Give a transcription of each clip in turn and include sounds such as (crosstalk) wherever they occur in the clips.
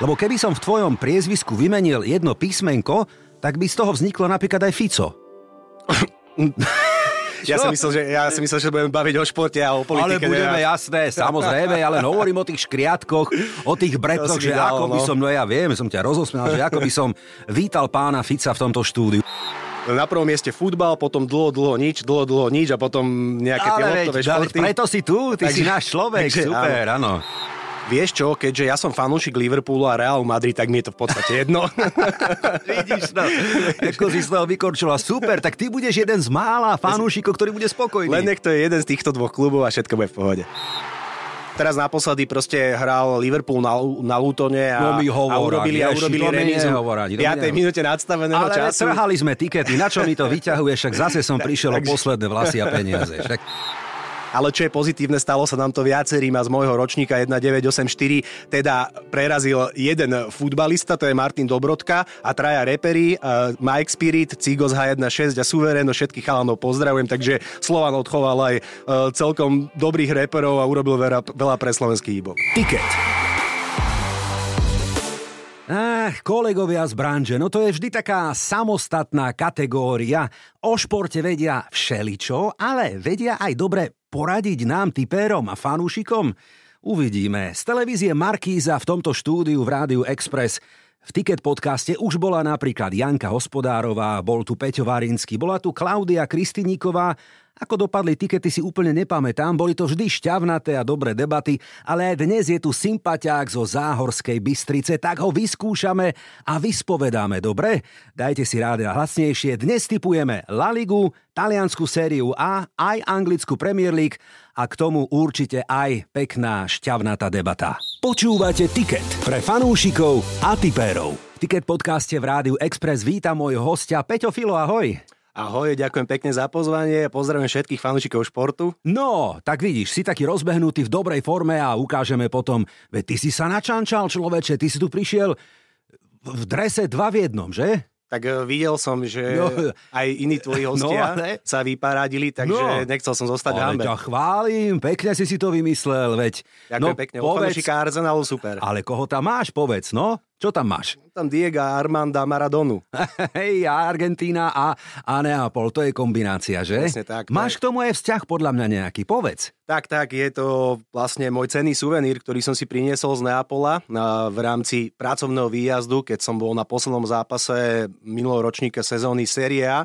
Lebo keby som v tvojom priezvisku vymenil jedno písmenko, tak by z toho vzniklo napríklad aj Fico. (laughs) Ja som myslel, že, ja som myslel, že budeme baviť o športe a o politike. Ale budeme ja... jasné, samozrejme, ale hovorím o tých škriatkoch, o tých breptoch, že dal, ako no. by som, no ja viem, som ťa rozosmial, že ako by som vítal pána Fica v tomto štúdiu. Na prvom mieste futbal, potom dlho, dlho nič, dlho, dlho nič a potom nejaké tie loptové športy. preto si tu, ty takže, si náš človek, takže, super, áno. áno. Vieš čo, keďže ja som fanúšik Liverpoolu a Real Madrid, tak mi je to v podstate jedno. (laughs) Vidíš to, ako si z toho vykorčila. Super, tak ty budeš jeden z mála fanúšikov, ktorý bude spokojný. Len nech to je jeden z týchto dvoch klubov a všetko bude v pohode teraz naposledy proste hral Liverpool na, na Lutone a, no hovor, a urobili, a urobili remízu v 5. minúte nadstaveného Ale času. Ale trhali sme tikety, na čo mi to vyťahuje, však zase som prišiel o (laughs) posledné vlasy a peniaze. Však ale čo je pozitívne, stalo sa nám to viacerým a z môjho ročníka 1984 teda prerazil jeden futbalista, to je Martin Dobrodka a traja reperi, uh, Mike Spirit, Cigo z H16 a Suvereno, všetkých chalanov pozdravujem, takže Slovan odchoval aj uh, celkom dobrých reperov a urobil veľa, veľa pre slovenský hýbok. Ticket. Ach, kolegovia z branže, no to je vždy taká samostatná kategória. O športe vedia všeličo, ale vedia aj dobre poradiť nám, typérom a fanúšikom? Uvidíme. Z televízie Markíza v tomto štúdiu v Rádiu Express v Ticket podcaste už bola napríklad Janka Hospodárová, bol tu Peťo Varinsky, bola tu Klaudia Kristiníková ako dopadli tikety si úplne nepamätám, boli to vždy šťavnaté a dobré debaty, ale aj dnes je tu sympatiák zo Záhorskej Bystrice, tak ho vyskúšame a vyspovedáme, dobre? Dajte si rád a hlasnejšie. Dnes typujeme La Ligu, taliansku sériu A, aj anglickú Premier League a k tomu určite aj pekná šťavnatá debata. Počúvate Ticket pre fanúšikov a tipérov. V Ticket podcaste v Rádiu Express víta môjho hostia Peťo Filo, ahoj. Ahoj, ďakujem pekne za pozvanie, pozdravím všetkých fanúšikov športu. No, tak vidíš, si taký rozbehnutý v dobrej forme a ukážeme potom, veď ty si sa načančal človeče, ty si tu prišiel v drese dva v jednom, že? Tak uh, videl som, že no, aj iní tvoji no, hostia no, sa vyparadili, takže no, nechcel som zostať ale hambe. ťa chválim, pekne si si to vymyslel, veď. Ďakujem no, pekne, povedz, Arsenalu super. Ale koho tam máš, povedz, no? Čo tam máš? Tam Diego Armanda Maradonu. (laughs) Hej, Argentína a, a Neapol, to je kombinácia, že? Presne tak. Máš tak. k tomu aj vzťah podľa mňa nejaký, povedz. Tak, tak, je to vlastne môj cenný suvenír, ktorý som si priniesol z Neapola na, v rámci pracovného výjazdu, keď som bol na poslednom zápase minuloročníka sezóny Serie A,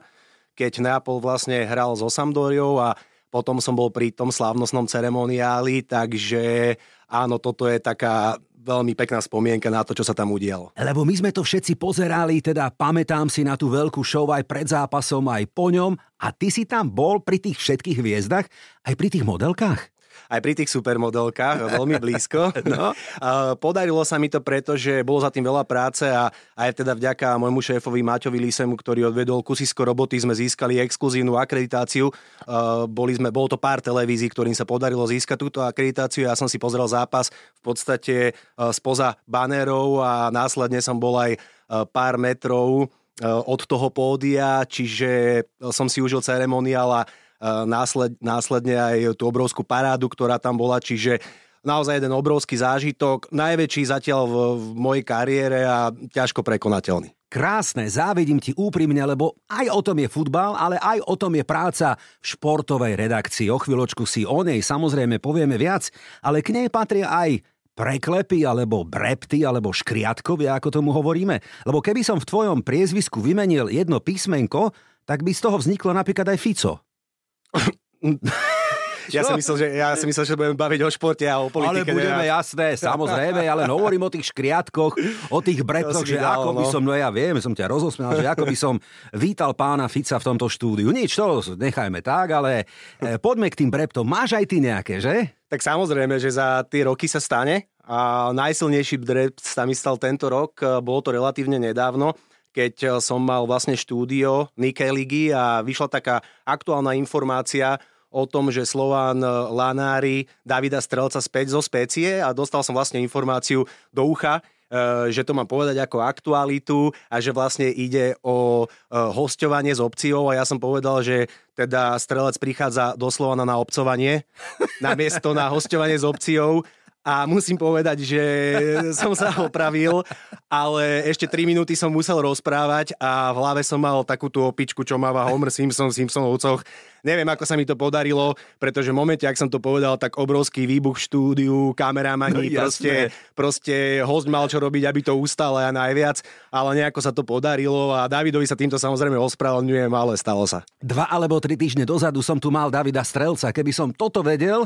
keď Neapol vlastne hral so Sampdoriou a potom som bol pri tom slávnostnom ceremoniáli, takže áno, toto je taká veľmi pekná spomienka na to, čo sa tam udialo. Lebo my sme to všetci pozerali, teda pamätám si na tú veľkú show aj pred zápasom, aj po ňom a ty si tam bol pri tých všetkých hviezdach, aj pri tých modelkách? Aj pri tých supermodelkách, veľmi blízko. (laughs) No. Podarilo sa mi to preto, že bolo za tým veľa práce a aj teda vďaka môjmu šéfovi Maťovi Lisemu, ktorý odvedol kusisko roboty, sme získali exkluzívnu akreditáciu. Boli sme, bolo to pár televízií, ktorým sa podarilo získať túto akreditáciu. Ja som si pozrel zápas v podstate spoza banerov a následne som bol aj pár metrov od toho pódia, čiže som si užil ceremoniál a násled, následne aj tú obrovskú parádu, ktorá tam bola, čiže naozaj jeden obrovský zážitok, najväčší zatiaľ v, v mojej kariére a ťažko prekonateľný. Krásne, závidím ti úprimne, lebo aj o tom je futbal, ale aj o tom je práca v športovej redakcii. O chvíľočku si o nej samozrejme povieme viac, ale k nej patria aj preklepy, alebo brepty, alebo škriatkovia, ako tomu hovoríme. Lebo keby som v tvojom priezvisku vymenil jedno písmenko, tak by z toho vzniklo napríklad aj Fico. Ja som myslel, že, ja som myslel, že budeme baviť o športe a o politike. Ale budeme ja... jasné, samozrejme, ale (laughs) hovorím o tých škriatkoch, o tých breptoch, že dal, ako no. by som, no ja viem, som ťa rozosmial, že ako by som vítal pána Fica v tomto štúdiu. Nič, to nechajme tak, ale e, poďme k tým breptom. Máš aj ty nejaké, že? Tak samozrejme, že za tie roky sa stane. A najsilnejší brept sa mi stal tento rok, bolo to relatívne nedávno keď som mal vlastne štúdio Nike ligy a vyšla taká aktuálna informácia o tom, že Slován Lanári Davida Strelca späť zo specie a dostal som vlastne informáciu do ucha, e, že to mám povedať ako aktualitu a že vlastne ide o hostovanie s opciou a ja som povedal, že teda strelec prichádza doslova na obcovanie (laughs) na miesto na hostovanie s opciou a musím povedať, že (laughs) som sa opravil, ale ešte 3 minúty som musel rozprávať a v hlave som mal takú tú opičku, čo máva Homer Simpson v Simpsonovcoch. Neviem, ako sa mi to podarilo, pretože v momente, ak som to povedal, tak obrovský výbuch v štúdiu, kameramani, no, proste, proste host mal čo robiť, aby to ustalo a najviac, ale nejako sa to podarilo a Davidovi sa týmto samozrejme ospravedlňujem, ale stalo sa. Dva alebo tri týždne dozadu som tu mal Davida Strelca. Keby som toto vedel,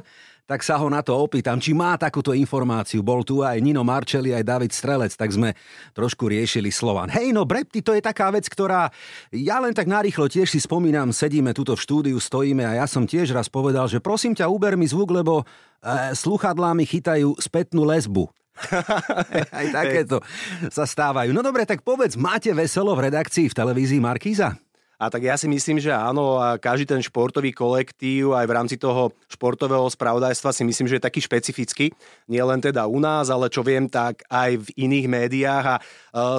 tak sa ho na to opýtam, či má takúto informáciu. Bol tu aj Nino Marčeli, aj David Strelec, tak sme trošku riešili Slovan. Hej, no Brepty, to je taká vec, ktorá ja len tak narýchlo tiež si spomínam, sedíme tuto v štúdiu, stojíme a ja som tiež raz povedal, že prosím ťa, uber mi zvuk, lebo e, sluchadlá mi chytajú spätnú lesbu. (laughs) aj takéto sa stávajú. No dobre, tak povedz, máte veselo v redakcii v televízii Markíza? A tak ja si myslím, že áno, a každý ten športový kolektív aj v rámci toho športového spravodajstva si myslím, že je taký špecifický. Nie len teda u nás, ale čo viem, tak aj v iných médiách. A e,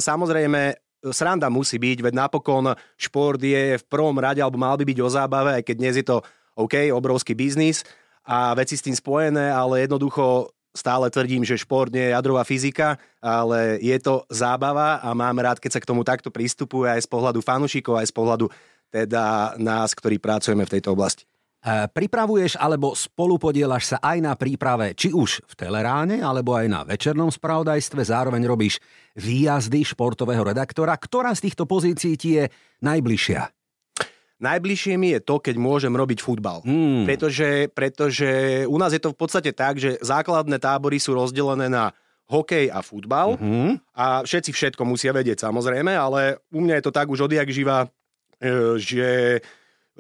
samozrejme, sranda musí byť, veď napokon šport je v prvom rade, alebo mal by byť o zábave, aj keď dnes je to OK, obrovský biznis a veci s tým spojené, ale jednoducho stále tvrdím, že šport nie je jadrová fyzika, ale je to zábava a mám rád, keď sa k tomu takto pristupuje aj z pohľadu fanúšikov, aj z pohľadu teda nás, ktorí pracujeme v tejto oblasti. E, pripravuješ alebo spolupodielaš sa aj na príprave, či už v Teleráne, alebo aj na večernom spravodajstve, zároveň robíš výjazdy športového redaktora. Ktorá z týchto pozícií ti je najbližšia? Najbližšie mi je to, keď môžem robiť futbal. Hmm. Pretože, pretože u nás je to v podstate tak, že základné tábory sú rozdelené na hokej a futbal mm-hmm. a všetci všetko musia vedieť samozrejme, ale u mňa je to tak už odjak živa, e, že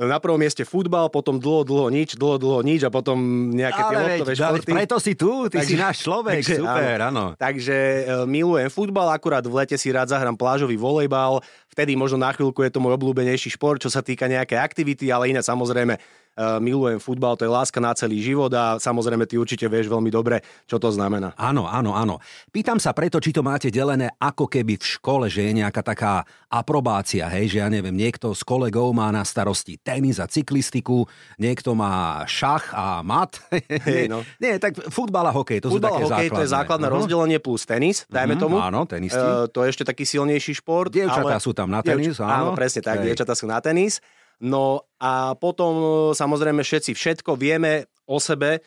na prvom mieste futbal, potom dlho, dlho nič, dlho, dlho nič a potom nejaké tie loptové športy. Preto si tu, ty takže, si náš človek, takže, super, áno. Takže uh, milujem futbal, akurát v lete si rád zahrám plážový volejbal, vtedy možno na chvíľku je to môj obľúbenejší šport, čo sa týka nejakej aktivity, ale iné samozrejme milujem futbal, to je láska na celý život a samozrejme ty určite vieš veľmi dobre, čo to znamená. Áno, áno, áno. Pýtam sa preto, či to máte delené ako keby v škole, že je nejaká taká aprobácia, hej, že ja neviem, niekto s kolegou má na starosti tenis a cyklistiku, niekto má šach a mat. (laughs) Hey, no. Nie, tak futbal a hokej, to futbal sú také hokej, základné. to je základné uh-huh. rozdelenie plus tenis, dajme uh-huh, tomu. Áno, tenisti. Uh, to je ešte taký silnejší šport. Dievčatá ale... sú tam na tenis, Dievč... áno. Áno, presne tak, Hej. dievčatá sú na tenis. No a potom e, samozrejme všetci všetko vieme o sebe, e,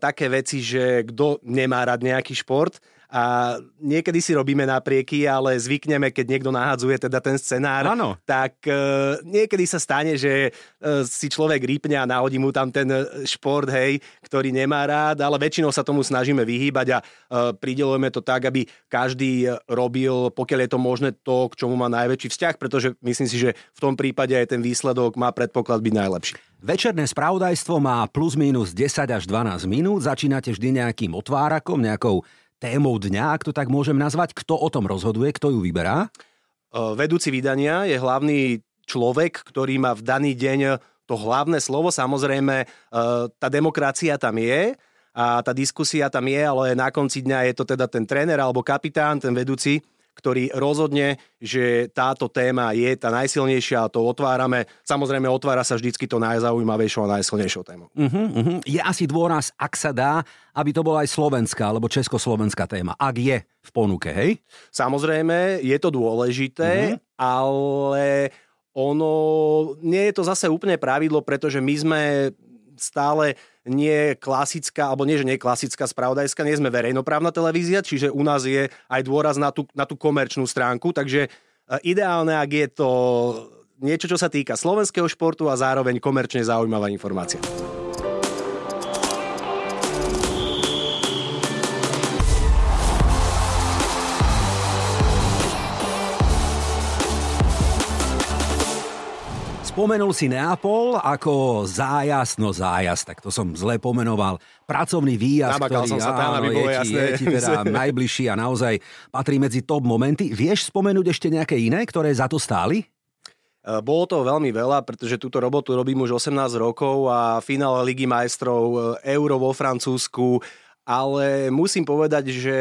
také veci, že kto nemá rád nejaký šport a niekedy si robíme naprieky, ale zvykneme, keď niekto nahadzuje teda ten scenár, ano. tak uh, niekedy sa stane, že uh, si človek rýpne a nahodí mu tam ten šport, hej, ktorý nemá rád, ale väčšinou sa tomu snažíme vyhýbať a uh, pridelujeme to tak, aby každý robil, pokiaľ je to možné, to, k čomu má najväčší vzťah, pretože myslím si, že v tom prípade aj ten výsledok má predpoklad byť najlepší. Večerné spravodajstvo má plus minus 10 až 12 minút. Začínate vždy nejakým otvárakom, nejakou témou dňa, ak to tak môžem nazvať. Kto o tom rozhoduje, kto ju vyberá? Vedúci vydania je hlavný človek, ktorý má v daný deň to hlavné slovo. Samozrejme, tá demokracia tam je a tá diskusia tam je, ale na konci dňa je to teda ten tréner alebo kapitán, ten vedúci, ktorý rozhodne, že táto téma je tá najsilnejšia a to otvárame. Samozrejme, otvára sa vždycky to najzaujímavejšou a najsilnejšou témou. Uh-huh, uh-huh. Je asi dôraz, ak sa dá, aby to bola aj slovenská alebo československá téma. Ak je v ponuke, hej? Samozrejme, je to dôležité, uh-huh. ale ono nie je to zase úplne pravidlo, pretože my sme stále nie klasická, alebo nie, že nie klasická spravodajská, nie sme verejnoprávna televízia, čiže u nás je aj dôraz na tú, na tú komerčnú stránku, takže e, ideálne, ak je to niečo, čo sa týka slovenského športu a zároveň komerčne zaujímavá informácia. Spomenul si Neapol ako zájazd, no zájazd, tak to som zle pomenoval. Pracovný výjazd, Namakal ktorý som sa tam, aby bolo je, jasné. je ti teda (laughs) najbližší a naozaj patrí medzi top momenty. Vieš spomenúť ešte nejaké iné, ktoré za to stáli? E, bolo to veľmi veľa, pretože túto robotu robím už 18 rokov a finále Ligy majstrov, e, Euro vo Francúzsku, ale musím povedať, že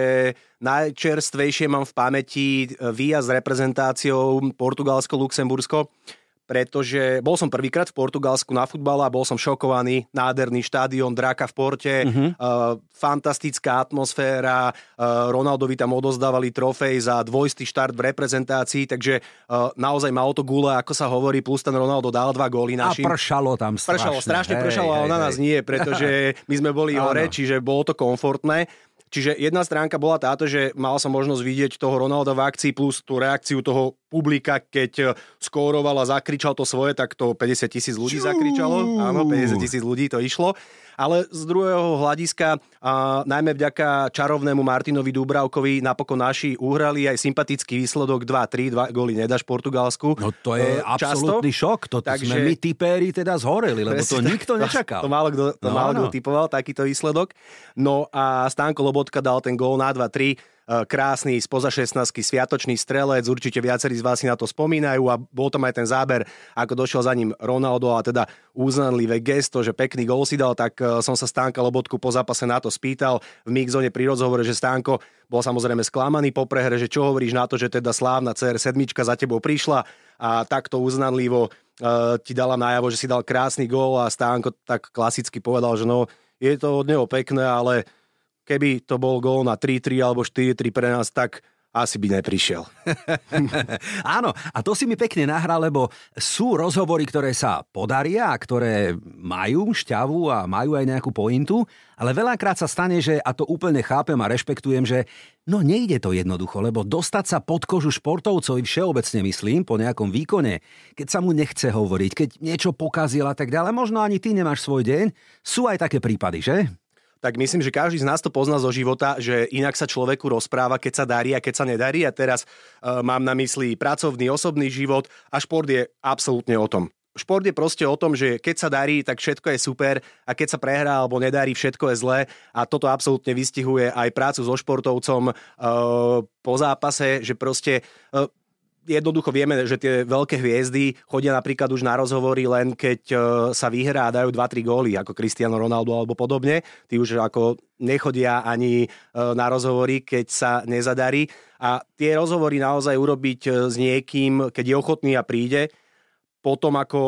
najčerstvejšie mám v pamäti e, výjazd s reprezentáciou Portugalsko-Luxembursko, pretože bol som prvýkrát v Portugalsku na futbale a bol som šokovaný. Nádherný štádion, Draka v Porte, uh-huh. uh, fantastická atmosféra, uh, Ronaldovi tam odozdávali trofej za dvojstý štart v reprezentácii, takže uh, naozaj mal to gule, ako sa hovorí, plus ten Ronaldo dal dva góly našim. A pršalo tam strašne. Pršalo, strašne hej, pršalo, ale na nás nie, pretože (laughs) my sme boli hore, čiže bolo to komfortné. Čiže jedna stránka bola táto, že mal som možnosť vidieť toho Ronalda v akcii plus tú reakciu toho publika, keď e, skóroval a zakričal to svoje, tak to 50 tisíc ľudí zakričalo. Áno, 50 tisíc ľudí to išlo ale z druhého hľadiska, a najmä vďaka čarovnému Martinovi Dubravkovi, napokon naši uhrali aj sympatický výsledok 2-3, 2 góly nedáš Portugalsku. No to je e, absolútny šok, to Takže, sme my typéri teda zhoreli, lebo to nikto nečakal. To, to málo kto, to no, málo kto typoval, takýto výsledok. No a Stánko Lobotka dal ten gól na 2-3 E, krásny spoza 16 sviatočný strelec, určite viacerí z vás si na to spomínajú a bol tam aj ten záber, ako došiel za ním Ronaldo a teda uznanlivé gesto, že pekný gol si dal, tak e, som sa Stánka Lobotku po zápase na to spýtal v mixzone pri rozhovore, že Stánko bol samozrejme sklamaný po prehre, že čo hovoríš na to, že teda slávna CR7 za tebou prišla a takto uznanlivo uh, ti dala najavo, že si dal krásny gól a Stánko tak klasicky povedal, že no, je to od neho pekné, ale keby to bol gól na 3-3 alebo 4-3 pre nás, tak asi by neprišiel. (laughs) Áno, a to si mi pekne nahral, lebo sú rozhovory, ktoré sa podaria, ktoré majú šťavu a majú aj nejakú pointu, ale veľakrát sa stane, že, a to úplne chápem a rešpektujem, že no nejde to jednoducho, lebo dostať sa pod kožu športovcovi všeobecne myslím, po nejakom výkone, keď sa mu nechce hovoriť, keď niečo pokazil a tak ďalej, možno ani ty nemáš svoj deň, sú aj také prípady, že? Tak myslím, že každý z nás to pozná zo života, že inak sa človeku rozpráva, keď sa darí a keď sa nedarí. A teraz uh, mám na mysli pracovný, osobný život a šport je absolútne o tom. Šport je proste o tom, že keď sa darí, tak všetko je super a keď sa prehrá alebo nedarí, všetko je zlé a toto absolútne vystihuje aj prácu so športovcom uh, po zápase, že proste uh, jednoducho vieme, že tie veľké hviezdy chodia napríklad už na rozhovory len keď e, sa vyhrá a dajú 2-3 góly, ako Cristiano Ronaldo alebo podobne. Tí už ako nechodia ani e, na rozhovory, keď sa nezadarí. A tie rozhovory naozaj urobiť e, s niekým, keď je ochotný a príde, potom ako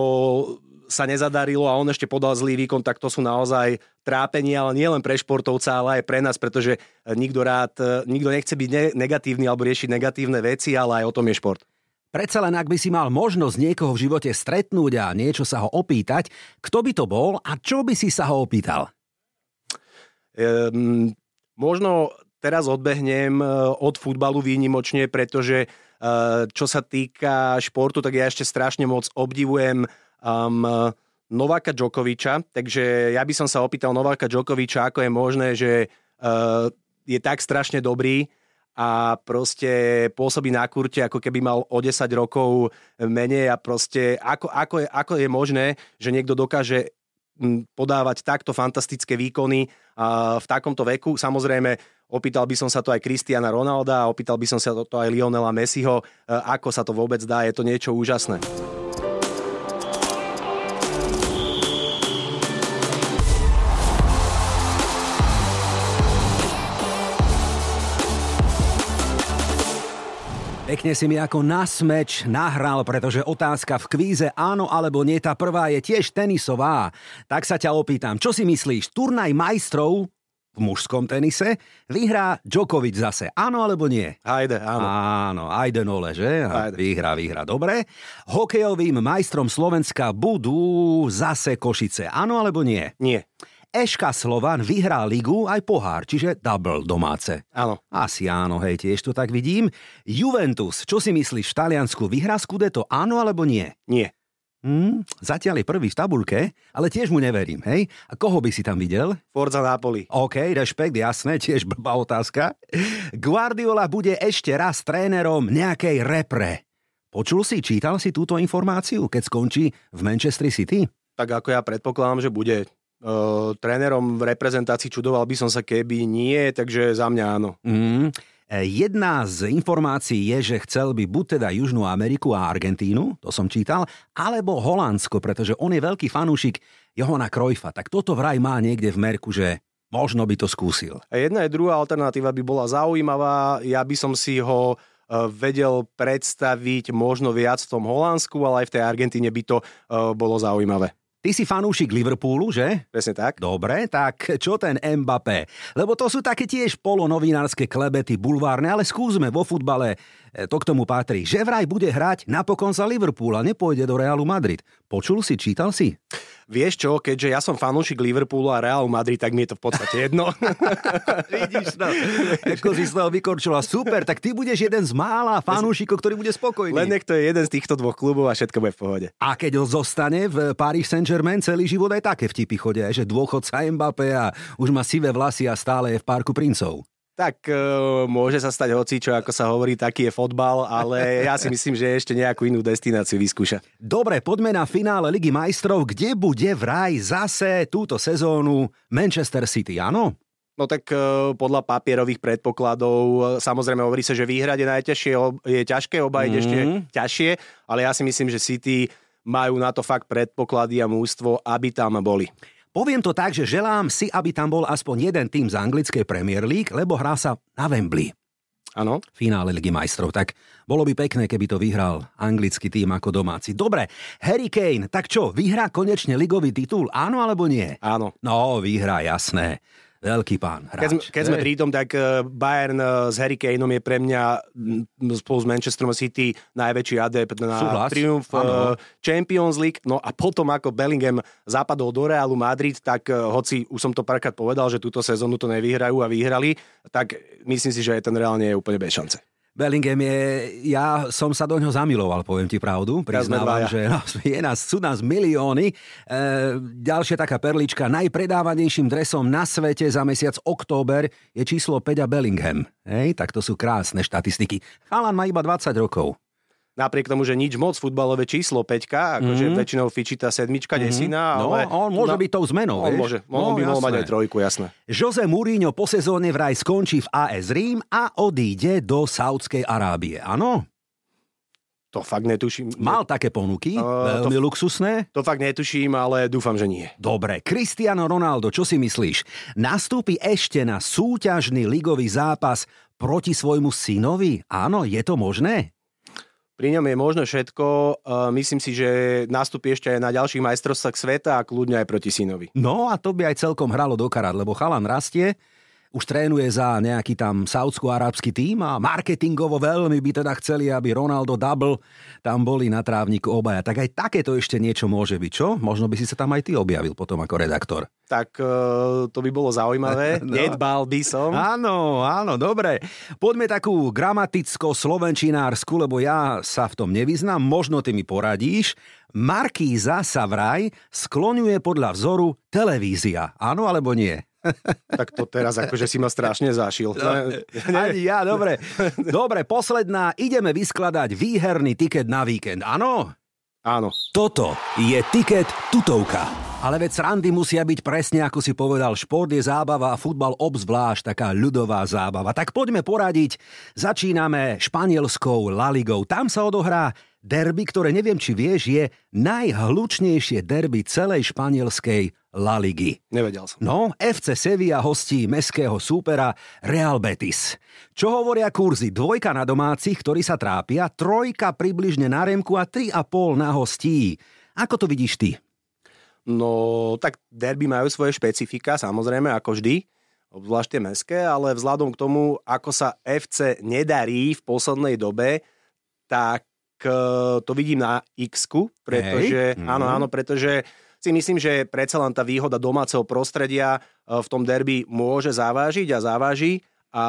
sa nezadarilo a on ešte podal zlý výkon, tak to sú naozaj trápenia, ale nie len pre športovca, ale aj pre nás, pretože nikto rád, nikto nechce byť negatívny alebo riešiť negatívne veci, ale aj o tom je šport. Predsa len ak by si mal možnosť niekoho v živote stretnúť a niečo sa ho opýtať, kto by to bol a čo by si sa ho opýtal? Um, možno teraz odbehnem e, od futbalu výnimočne, pretože čo sa týka športu, tak ja ešte strašne moc obdivujem um, Nováka Djokoviča, takže ja by som sa opýtal Nováka Djokoviča, ako je možné, že uh, je tak strašne dobrý a proste pôsobí na kurte, ako keby mal o 10 rokov menej a proste ako, ako, je, ako je možné, že niekto dokáže podávať takto fantastické výkony a v takomto veku. Samozrejme, opýtal by som sa to aj Kristiana Ronalda, opýtal by som sa to aj Lionela Messiho, ako sa to vôbec dá, je to niečo úžasné. Pekne si mi ako na smeč nahral, pretože otázka v kvíze áno alebo nie, tá prvá je tiež tenisová. Tak sa ťa opýtam, čo si myslíš, turnaj majstrov v mužskom tenise vyhrá Djokovic zase. Áno alebo nie? Ajde, áno. Áno, ajde nole, že? Ajde. Vyhrá, vyhrá. Dobre. Hokejovým majstrom Slovenska budú zase Košice. Áno alebo nie? Nie. Eška Slovan vyhrá ligu aj pohár, čiže double domáce. Áno. Asi áno, hej, tiež to tak vidím. Juventus, čo si myslíš, v Taliansku vyhrá Scudetto, áno alebo nie? Nie. Hmm, zatiaľ je prvý v tabulke, ale tiež mu neverím, hej? A koho by si tam videl? Forza Napoli. OK, rešpekt, jasné, tiež blbá otázka. Guardiola bude ešte raz trénerom nejakej repre. Počul si, čítal si túto informáciu, keď skončí v Manchester City? Tak ako ja predpokladám, že bude Uh, trénerom v reprezentácii čudoval by som sa, keby nie, takže za mňa áno. Mm. Jedna z informácií je, že chcel by buď teda Južnú Ameriku a Argentínu, to som čítal, alebo Holandsko, pretože on je veľký fanúšik Johana Krojfa. Tak toto vraj má niekde v merku, že možno by to skúsil. Jedna je druhá alternatíva by bola zaujímavá. Ja by som si ho vedel predstaviť možno viac v tom Holandsku, ale aj v tej Argentíne by to bolo zaujímavé. Ty si fanúšik Liverpoolu, že? Presne tak. Dobre, tak čo ten Mbappé? Lebo to sú také tiež polonovinárske klebety, bulvárne, ale skúsme vo futbale, to k tomu patrí. Že vraj bude hrať napokon za Liverpool a nepôjde do Realu Madrid. Počul si, čítal si? Vieš čo, keďže ja som fanúšik Liverpoolu a Real Madrid, tak mi je to v podstate jedno. (laughs) Vidíš to, ako si z toho vykorčila. Super, tak ty budeš jeden z mála fanúšikov, ktorý bude spokojný. Len nech to je jeden z týchto dvoch klubov a všetko bude v pohode. A keď ho zostane v Paris Saint-Germain, celý život aj také vtipy chodia, že dôchodca Mbappé a už má sivé vlasy a stále je v parku princov. Tak e, môže sa stať hoci, čo ako sa hovorí, taký je fotbal, ale (laughs) ja si myslím, že ešte nejakú inú destináciu vyskúša. Dobre, poďme na finále Ligy majstrov, kde bude vraj zase túto sezónu Manchester City, áno? No tak e, podľa papierových predpokladov, e, samozrejme hovorí sa, že výhrať je najťažšie, je ťažké, oba mm-hmm. ešte ťažšie, ale ja si myslím, že City majú na to fakt predpoklady a mústvo, aby tam boli. Poviem to tak, že želám si, aby tam bol aspoň jeden tým z anglickej Premier League, lebo hrá sa na Wembley. Áno. Finále Ligy majstrov. Tak bolo by pekné, keby to vyhral anglický tým ako domáci. Dobre, Harry Kane, tak čo, vyhrá konečne ligový titul? Áno alebo nie? Áno. No, vyhrá, jasné. Veľký pán hráč. Keď sme, keď sme pri tom, tak eh, Bayern eh, s Harry Kaneom je pre mňa spolu s Manchesterom City najväčší adept na Súhlas. triumf ano. Eh, Champions League. No a potom, ako Bellingham zapadol do Realu Madrid, tak hoci už som to párkrát povedal, že túto sezónu to nevyhrajú a vyhrali, tak myslím si, že ten Real nie je úplne bez šance. Bellingham je, ja som sa do ňoho zamiloval, poviem ti pravdu. Priznávam, ja že no, je nás, sú nás milióny. E, ďalšia taká perlička, najpredávanejším dresom na svete za mesiac október je číslo 5 a Bellingham. Hej, tak to sú krásne štatistiky. Chalan má iba 20 rokov napriek tomu, že nič moc futbalové číslo 5, akože mm-hmm. väčšinou fičí tá sedmička, mm-hmm. desina, no, ale... on môže no, byť tou zmenou, on vieš? Môže, no, on by mohol mať aj trojku, jasné. Jose Mourinho po sezóne vraj skončí v AS Rím a odíde do Saudskej Arábie, áno? To fakt netuším. Mal také ponuky, uh, veľmi to, luxusné? To fakt netuším, ale dúfam, že nie. Dobre, Cristiano Ronaldo, čo si myslíš? Nastúpi ešte na súťažný ligový zápas proti svojmu synovi? Áno, je to možné? Pri ňom je možno všetko. Myslím si, že nastúpi ešte aj na ďalších majstrovstvách sveta a kľudne aj proti synovi. No a to by aj celkom hralo do karát, lebo chalan rastie, už trénuje za nejaký tam saudsko-arabský tým a marketingovo veľmi by teda chceli, aby Ronaldo Double tam boli na trávniku obaja. Tak aj takéto ešte niečo môže byť, čo? Možno by si sa tam aj ty objavil potom ako redaktor. Tak e, to by bolo zaujímavé. (laughs) no. Nedbal by som. Áno, áno, dobre. Poďme takú gramaticko-slovenčinársku, lebo ja sa v tom nevyznám. Možno ty mi poradíš. Markíza sa vraj skloňuje podľa vzoru televízia. Áno alebo nie? Tak to teraz akože si ma strašne zašil. No, ani ja, dobre. Dobre, posledná. Ideme vyskladať výherný tiket na víkend, áno? Áno. Toto je tiket tutovka. Ale veď srandy musia byť presne ako si povedal, šport je zábava a futbal obzvlášť taká ľudová zábava. Tak poďme poradiť. Začíname španielskou La Ligou. Tam sa odohrá derby, ktoré neviem, či vieš, je najhlučnejšie derby celej španielskej La Ligy. Nevedel som. No, FC Sevilla hostí meského súpera Real Betis. Čo hovoria kurzy? Dvojka na domácich, ktorí sa trápia, trojka približne na remku a 3,5 na hostí. Ako to vidíš ty? No, tak derby majú svoje špecifika, samozrejme, ako vždy, obzvlášť tie meské, ale vzhľadom k tomu, ako sa FC nedarí v poslednej dobe, tak eh, to vidím na x pretože, Hej. áno, mhm. áno, pretože si myslím, že predsa len tá výhoda domáceho prostredia e, v tom derby môže zavážiť a závaží. A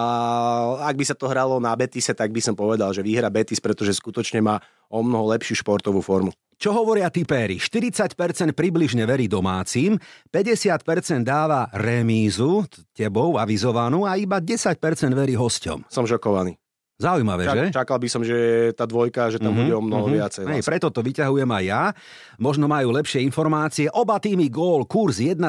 ak by sa to hralo na Betise, tak by som povedal, že vyhra Betis, pretože skutočne má o mnoho lepšiu športovú formu. Čo hovoria tipéri? 40% približne verí domácim, 50% dáva remízu, tebou avizovanú a iba 10% verí hosťom. Som žokovaný. Zaujímavé, Čak, že? Čakal by som, že tá dvojka, že tam mm-hmm, bude o mnoho mm-hmm. viacej. Hej, preto to vyťahujem aj ja. Možno majú lepšie informácie. Oba týmy gól, kurz 1,8,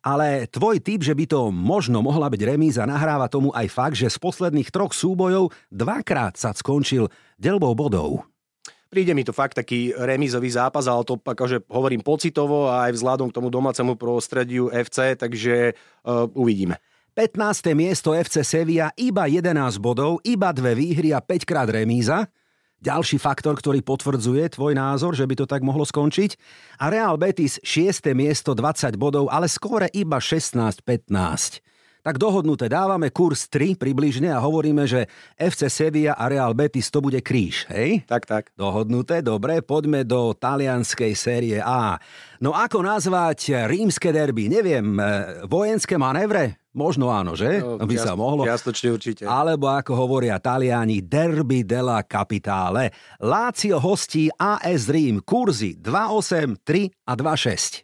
ale tvoj typ, že by to možno mohla byť remíza, nahráva tomu aj fakt, že z posledných troch súbojov dvakrát sa skončil delbou bodov. Príde mi to fakt taký remízový zápas, ale to akože hovorím pocitovo a aj vzhľadom k tomu domácemu prostrediu FC, takže uh, uvidíme. 15. miesto FC Sevilla iba 11 bodov, iba dve výhry a 5 krát remíza. Ďalší faktor, ktorý potvrdzuje tvoj názor, že by to tak mohlo skončiť. A Real Betis 6. miesto 20 bodov, ale skôr iba 16-15 tak dohodnuté dávame kurz 3 približne a hovoríme, že FC Sevilla a Real Betis to bude kríž, hej? Tak, tak. Dohodnuté, dobre, poďme do talianskej série A. No ako nazvať rímske derby? Neviem, e, vojenské manévre? Možno áno, že? No, by sa mohlo. Čiastočne určite. Alebo ako hovoria Taliani, derby della capitale. Lácio hostí AS Rím, kurzy 2,8, 3 a 2,6.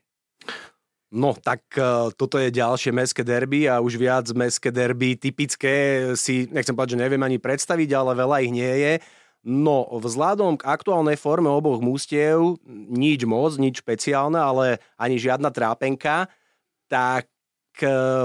No, tak uh, toto je ďalšie mestské derby a už viac mestské derby typické si, nechcem povedať, že neviem ani predstaviť, ale veľa ich nie je. No, vzhľadom k aktuálnej forme oboch mústiev, nič moc, nič špeciálne, ale ani žiadna trápenka, tak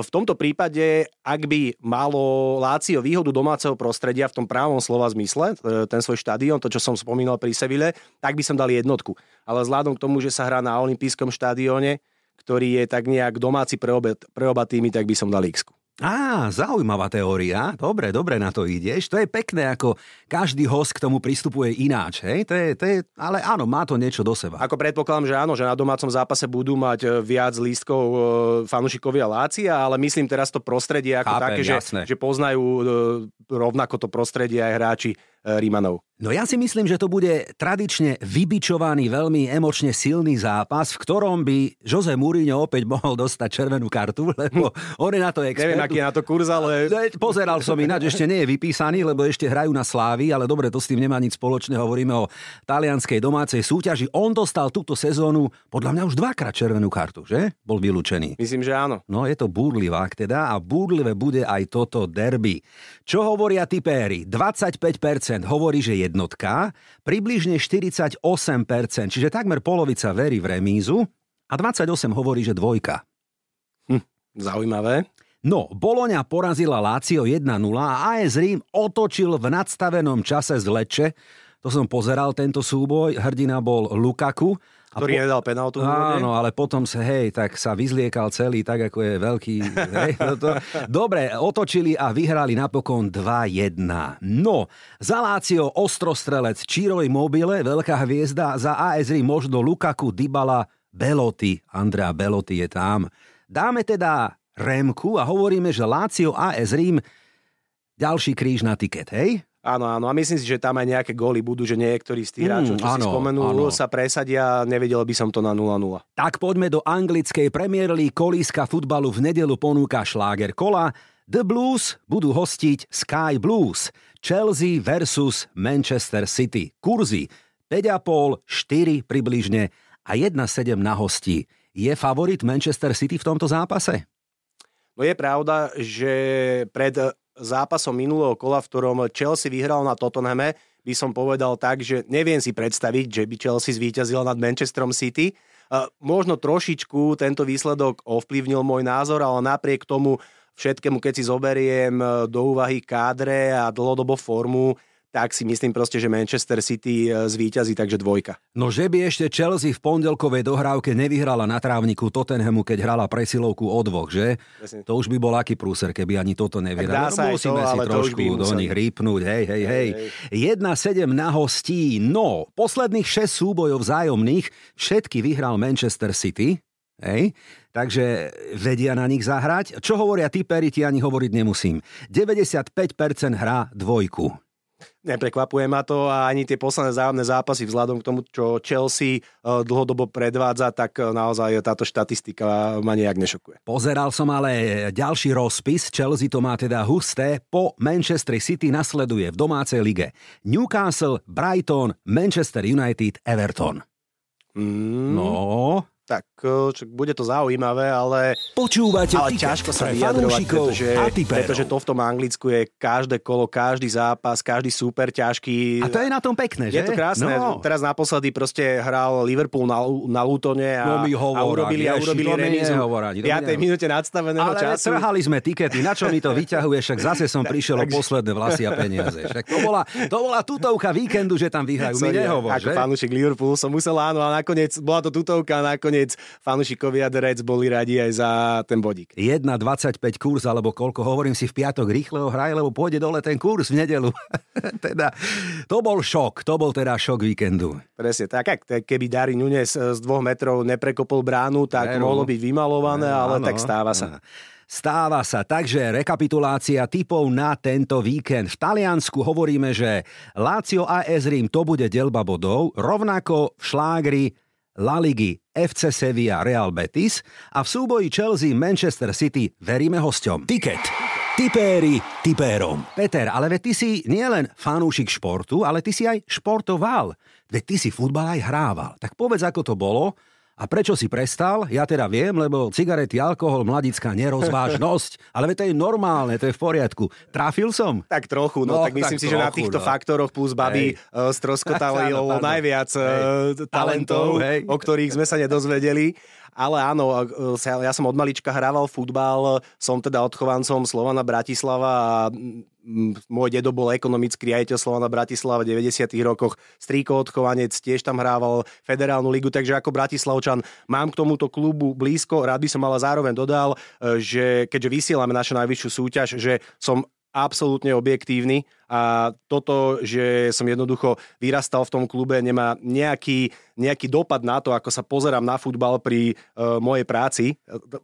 v tomto prípade, ak by malo Lácio výhodu domáceho prostredia v tom právom slova zmysle, uh, ten svoj štadión, to čo som spomínal pri Seville, tak by som dal jednotku. Ale vzhľadom k tomu, že sa hrá na olympijskom štadióne, ktorý je tak nejak domáci pre, obe, pre oba týmy, tak by som dal x Á, zaujímavá teória. Dobre, dobre na to ideš. To je pekné, ako každý host k tomu pristupuje ináč. Hej? To je, to je, ale áno, má to niečo do seba. Ako predpokladám, že áno, že na domácom zápase budú mať e, viac lístkov e, fanúšikovia Lácia, ale myslím teraz to prostredie ako Chápem, také, že, že poznajú e, rovnako to prostredie aj hráči Rímanov. No ja si myslím, že to bude tradične vybičovaný, veľmi emočne silný zápas, v ktorom by Jose Mourinho opäť mohol dostať červenú kartu, (laughs) lebo on je na to expert. Neviem, aký je na to kurz, ale... (laughs) Pozeral som ináč, ešte nie je vypísaný, lebo ešte hrajú na Slávy, ale dobre, to s tým nemá nič spoločné, hovoríme o talianskej domácej súťaži. On dostal túto sezónu podľa mňa už dvakrát červenú kartu, že? Bol vylúčený. Myslím, že áno. No je to búrlivák teda a búrlivé bude aj toto derby. Čo hovoria tipéry? 25% hovorí, že je jednotka, približne 48%, čiže takmer polovica verí v remízu a 28 hovorí, že dvojka. Hm, zaujímavé. No, Boloňa porazila Lácio 1-0 a AS Rím otočil v nadstavenom čase z Leče. To som pozeral tento súboj, hrdina bol Lukaku ktorý po... nedal penaltu. Áno, ale potom sa, hej, tak sa vyzliekal celý, tak ako je veľký. (laughs) hej, to... Dobre, otočili a vyhrali napokon 2-1. No, za Lácio ostrostrelec Číroj Mobile, veľká hviezda, za AS možno Lukaku, Dybala, Beloty. Andrea Beloty je tam. Dáme teda Remku a hovoríme, že Lácio AS Rím ďalší kríž na tiket, hej? Áno, áno. A myslím si, že tam aj nejaké góly budú, že niektorí z tých hráčov, čo mm, áno, si spomenul, áno. sa presadia. Nevedel by som to na 0-0. Tak poďme do anglickej Premier League. Kolíska futbalu v nedelu ponúka šláger kola. The Blues budú hostiť Sky Blues. Chelsea versus Manchester City. Kurzy 5,5, 4 približne a 1,7 na hosti. Je favorit Manchester City v tomto zápase? No je pravda, že pred zápasom minulého kola, v ktorom Chelsea vyhral na Tottenhame, by som povedal tak, že neviem si predstaviť, že by Chelsea zvíťazila nad Manchesterom City. Možno trošičku tento výsledok ovplyvnil môj názor, ale napriek tomu všetkému, keď si zoberiem do úvahy kádre a dlhodobo formu, tak si myslím proste, že Manchester City e, zvíťazí, takže dvojka. No že by ešte Chelsea v pondelkovej dohrávke nevyhrala na trávniku Tottenhamu, keď hrala presilovku o dvoch, že? Presne. To už by bol aký prúser, keby ani toto nevyhrala. No, musíme to, si trošku do nich rýpnúť, hej, hej, hej. hej. 1-7 na hostí, no, posledných 6 súbojov vzájomných všetky vyhral Manchester City, Hej? Takže vedia na nich zahrať. Čo hovoria typeri, ti ani hovoriť nemusím. 95% hrá dvojku. Neprekvapuje ma to a ani tie posledné zájomné zápasy vzhľadom k tomu, čo Chelsea e, dlhodobo predvádza, tak e, naozaj táto štatistika ma nejak nešokuje. Pozeral som ale ďalší rozpis, Chelsea to má teda husté, po Manchester City nasleduje v domácej lige Newcastle, Brighton, Manchester United, Everton. Mm. No, tak čo, bude to zaujímavé, ale, Počúvate ale ťažko sa vyjadrovať, pretože, pretože to v tom Anglicku je každé kolo, každý zápas, každý super ťažký. A to je na tom pekné, že? Je to krásne. No. Teraz naposledy proste hral Liverpool na, na Lutone a, no a urobili, a urobili remízu v 5. minúte nadstaveného ale času. Trhali sme tikety, na čo mi to vyťahuje, však zase som prišiel o posledné vlasy a peniaze. Však to bola, to bola tutovka víkendu, že tam vyhrajú. Mi nehovor, Ako fanúšik Liverpoolu som musel áno, a nakoniec bola to tutovka, nakoniec nakoniec fanúšikovia The Reds boli radi aj za ten bodík. 1,25 kurz, alebo koľko, hovorím si v piatok rýchle ho hraj, lebo pôjde dole ten kurz v nedelu. (laughs) teda, to bol šok, to bol teda šok víkendu. Presne tak, ak keby Dari Nunes z dvoch metrov neprekopol bránu, tak Veru. mohlo byť vymalované, ale áno, tak stáva sa. Stáva sa, takže rekapitulácia typov na tento víkend. V Taliansku hovoríme, že Lazio a Rím to bude delba bodov, rovnako v šlágri La Ligi FC Sevilla Real Betis a v súboji Chelsea Manchester City veríme hosťom. Tiket. Tipéri tipérom. Peter, ale veď ty si nielen fanúšik športu, ale ty si aj športoval. Veď ty si futbal aj hrával. Tak povedz, ako to bolo a prečo si prestal? Ja teda viem, lebo cigarety, alkohol, mladická nerozvážnosť. (laughs) ale to je normálne, to je v poriadku. Trafil som? Tak trochu, no, no tak myslím tak si, trochu, že na týchto no. faktoroch plus baby uh, stroskotali (laughs) najviac uh, talentov, hej. o ktorých sme sa nedozvedeli. Ale áno, ja som od malička hrával futbal, som teda odchovancom Slovana Bratislava a môj dedo bol ekonomický riaditeľ Slovana Bratislava v 90. rokoch, strýko odchovanec, tiež tam hrával federálnu ligu, takže ako Bratislavčan mám k tomuto klubu blízko, rád by som ale zároveň dodal, e, že keďže vysielame našu najvyššiu súťaž, že som absolútne objektívny a toto, že som jednoducho vyrastal v tom klube, nemá nejaký, nejaký dopad na to, ako sa pozerám na futbal pri uh, mojej práci.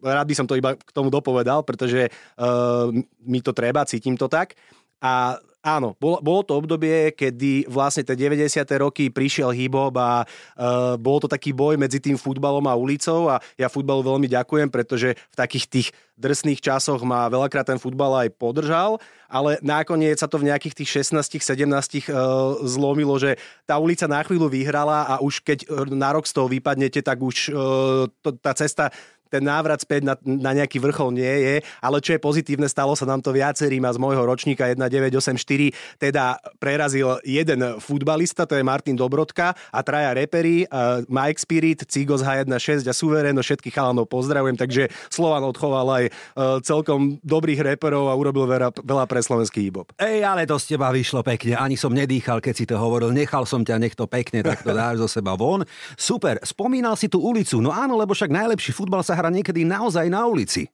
Rád by som to iba k tomu dopovedal, pretože uh, mi to treba, cítim to tak. A Áno, bolo, bolo to obdobie, kedy vlastne tie 90. roky prišiel hip-hop a uh, bol to taký boj medzi tým futbalom a ulicou a ja futbalu veľmi ďakujem, pretože v takých tých drsných časoch ma veľakrát ten futbal aj podržal, ale nakoniec sa to v nejakých tých 16, 17 uh, zlomilo, že tá ulica na chvíľu vyhrala a už keď na rok z toho vypadnete, tak už uh, to, tá cesta ten návrat späť na, na nejaký vrchol nie je, ale čo je pozitívne, stalo sa nám to viacerým a z môjho ročníka 1984 teda prerazil jeden futbalista, to je Martin Dobrodka a traja reperi, uh, Mike Spirit, Cigos H16 a Suvereno, všetkých chalanov pozdravujem, takže Slovan odchoval aj uh, celkom dobrých reperov a urobil veľa, veľa pre slovenský hip Ej, ale to z teba vyšlo pekne, ani som nedýchal, keď si to hovoril, nechal som ťa, nech to pekne, tak to dáš zo seba von. Super, spomínal si tú ulicu, no áno, lebo však najlepší futbal sa hra niekedy naozaj na ulici.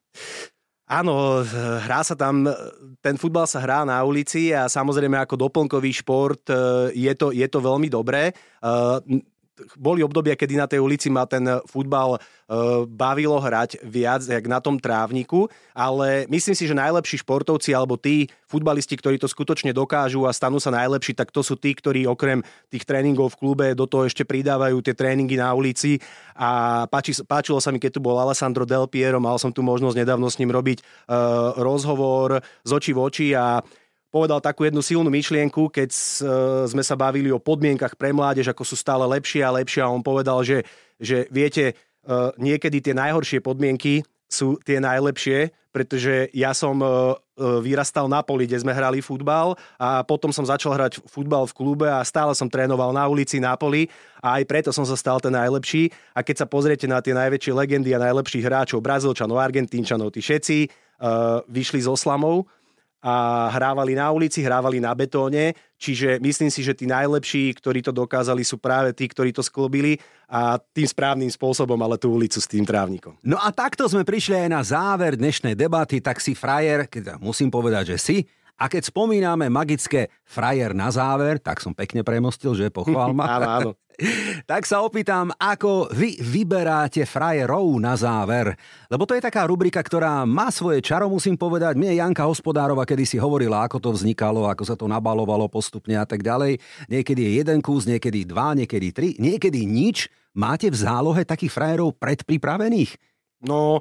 Áno, hrá sa tam, ten futbal sa hrá na ulici a samozrejme ako doplnkový šport e, je to, je to veľmi dobré. E, boli obdobia, kedy na tej ulici ma ten futbal e, bavilo hrať viac, jak na tom trávniku, ale myslím si, že najlepší športovci alebo tí futbalisti, ktorí to skutočne dokážu a stanú sa najlepší, tak to sú tí, ktorí okrem tých tréningov v klube do toho ešte pridávajú tie tréningy na ulici. A páči, páčilo sa mi, keď tu bol Alessandro Del Piero, mal som tu možnosť nedávno s ním robiť uh, rozhovor z očí v oči a povedal takú jednu silnú myšlienku, keď e, sme sa bavili o podmienkach pre mládež, ako sú stále lepšie a lepšie a on povedal, že, že viete, e, niekedy tie najhoršie podmienky sú tie najlepšie, pretože ja som e, vyrastal na poli, kde sme hrali futbal a potom som začal hrať futbal v klube a stále som trénoval na ulici, na poli a aj preto som sa stal ten najlepší. A keď sa pozriete na tie najväčšie legendy a najlepších hráčov, Brazílčanov, Argentínčanov, tí všetci vyšli zo slamov, a hrávali na ulici, hrávali na betóne, čiže myslím si, že tí najlepší, ktorí to dokázali, sú práve tí, ktorí to sklobili a tým správnym spôsobom, ale tú ulicu s tým trávnikom. No a takto sme prišli aj na záver dnešnej debaty, tak si frajer, keď musím povedať, že si, a keď spomíname magické frajer na záver, tak som pekne premostil, že pochvál ma. (laughs) áno, áno. (laughs) tak sa opýtam, ako vy vyberáte frajerov na záver. Lebo to je taká rubrika, ktorá má svoje čaro, musím povedať. Mne Janka Hospodárova kedy si hovorila, ako to vznikalo, ako sa to nabalovalo postupne a tak ďalej. Niekedy je jeden kus, niekedy dva, niekedy tri, niekedy nič. Máte v zálohe takých frajerov predpripravených? No,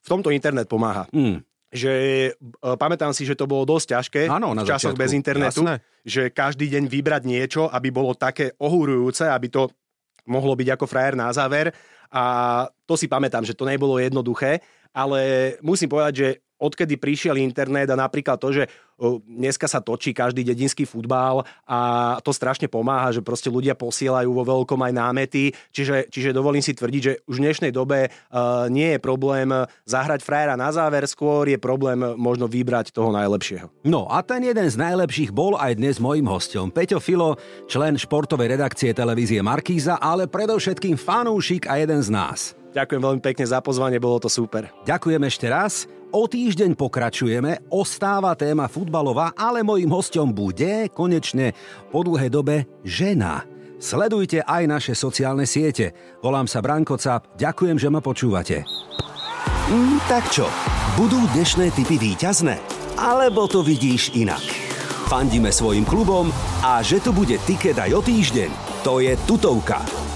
v tomto internet pomáha. Mm že uh, pamätám si, že to bolo dosť ťažké ano, v časoch začiatku. bez internetu, Jasné. že každý deň vybrať niečo, aby bolo také ohúrujúce, aby to mohlo byť ako frajer na záver. A to si pamätám, že to nebolo jednoduché, ale musím povedať, že odkedy prišiel internet a napríklad to, že dneska sa točí každý dedinský futbal a to strašne pomáha, že proste ľudia posielajú vo veľkom aj námety, čiže, čiže dovolím si tvrdiť, že už v dnešnej dobe uh, nie je problém zahrať frajera na záver, skôr je problém možno vybrať toho najlepšieho. No a ten jeden z najlepších bol aj dnes mojim hostom. Peťo Filo, člen športovej redakcie televízie Markíza, ale predovšetkým fanúšik a jeden z nás. Ďakujem veľmi pekne za pozvanie, bolo to super. Ďakujem ešte raz. O týždeň pokračujeme, ostáva téma futbalová, ale mojím hostom bude konečne po dlhej dobe žena. Sledujte aj naše sociálne siete. Volám sa Branko Cap, ďakujem, že ma počúvate. Mm, tak čo, budú dnešné typy výťazné? Alebo to vidíš inak? Fandíme svojim klubom a že tu bude tiket aj o týždeň, to je tutovka.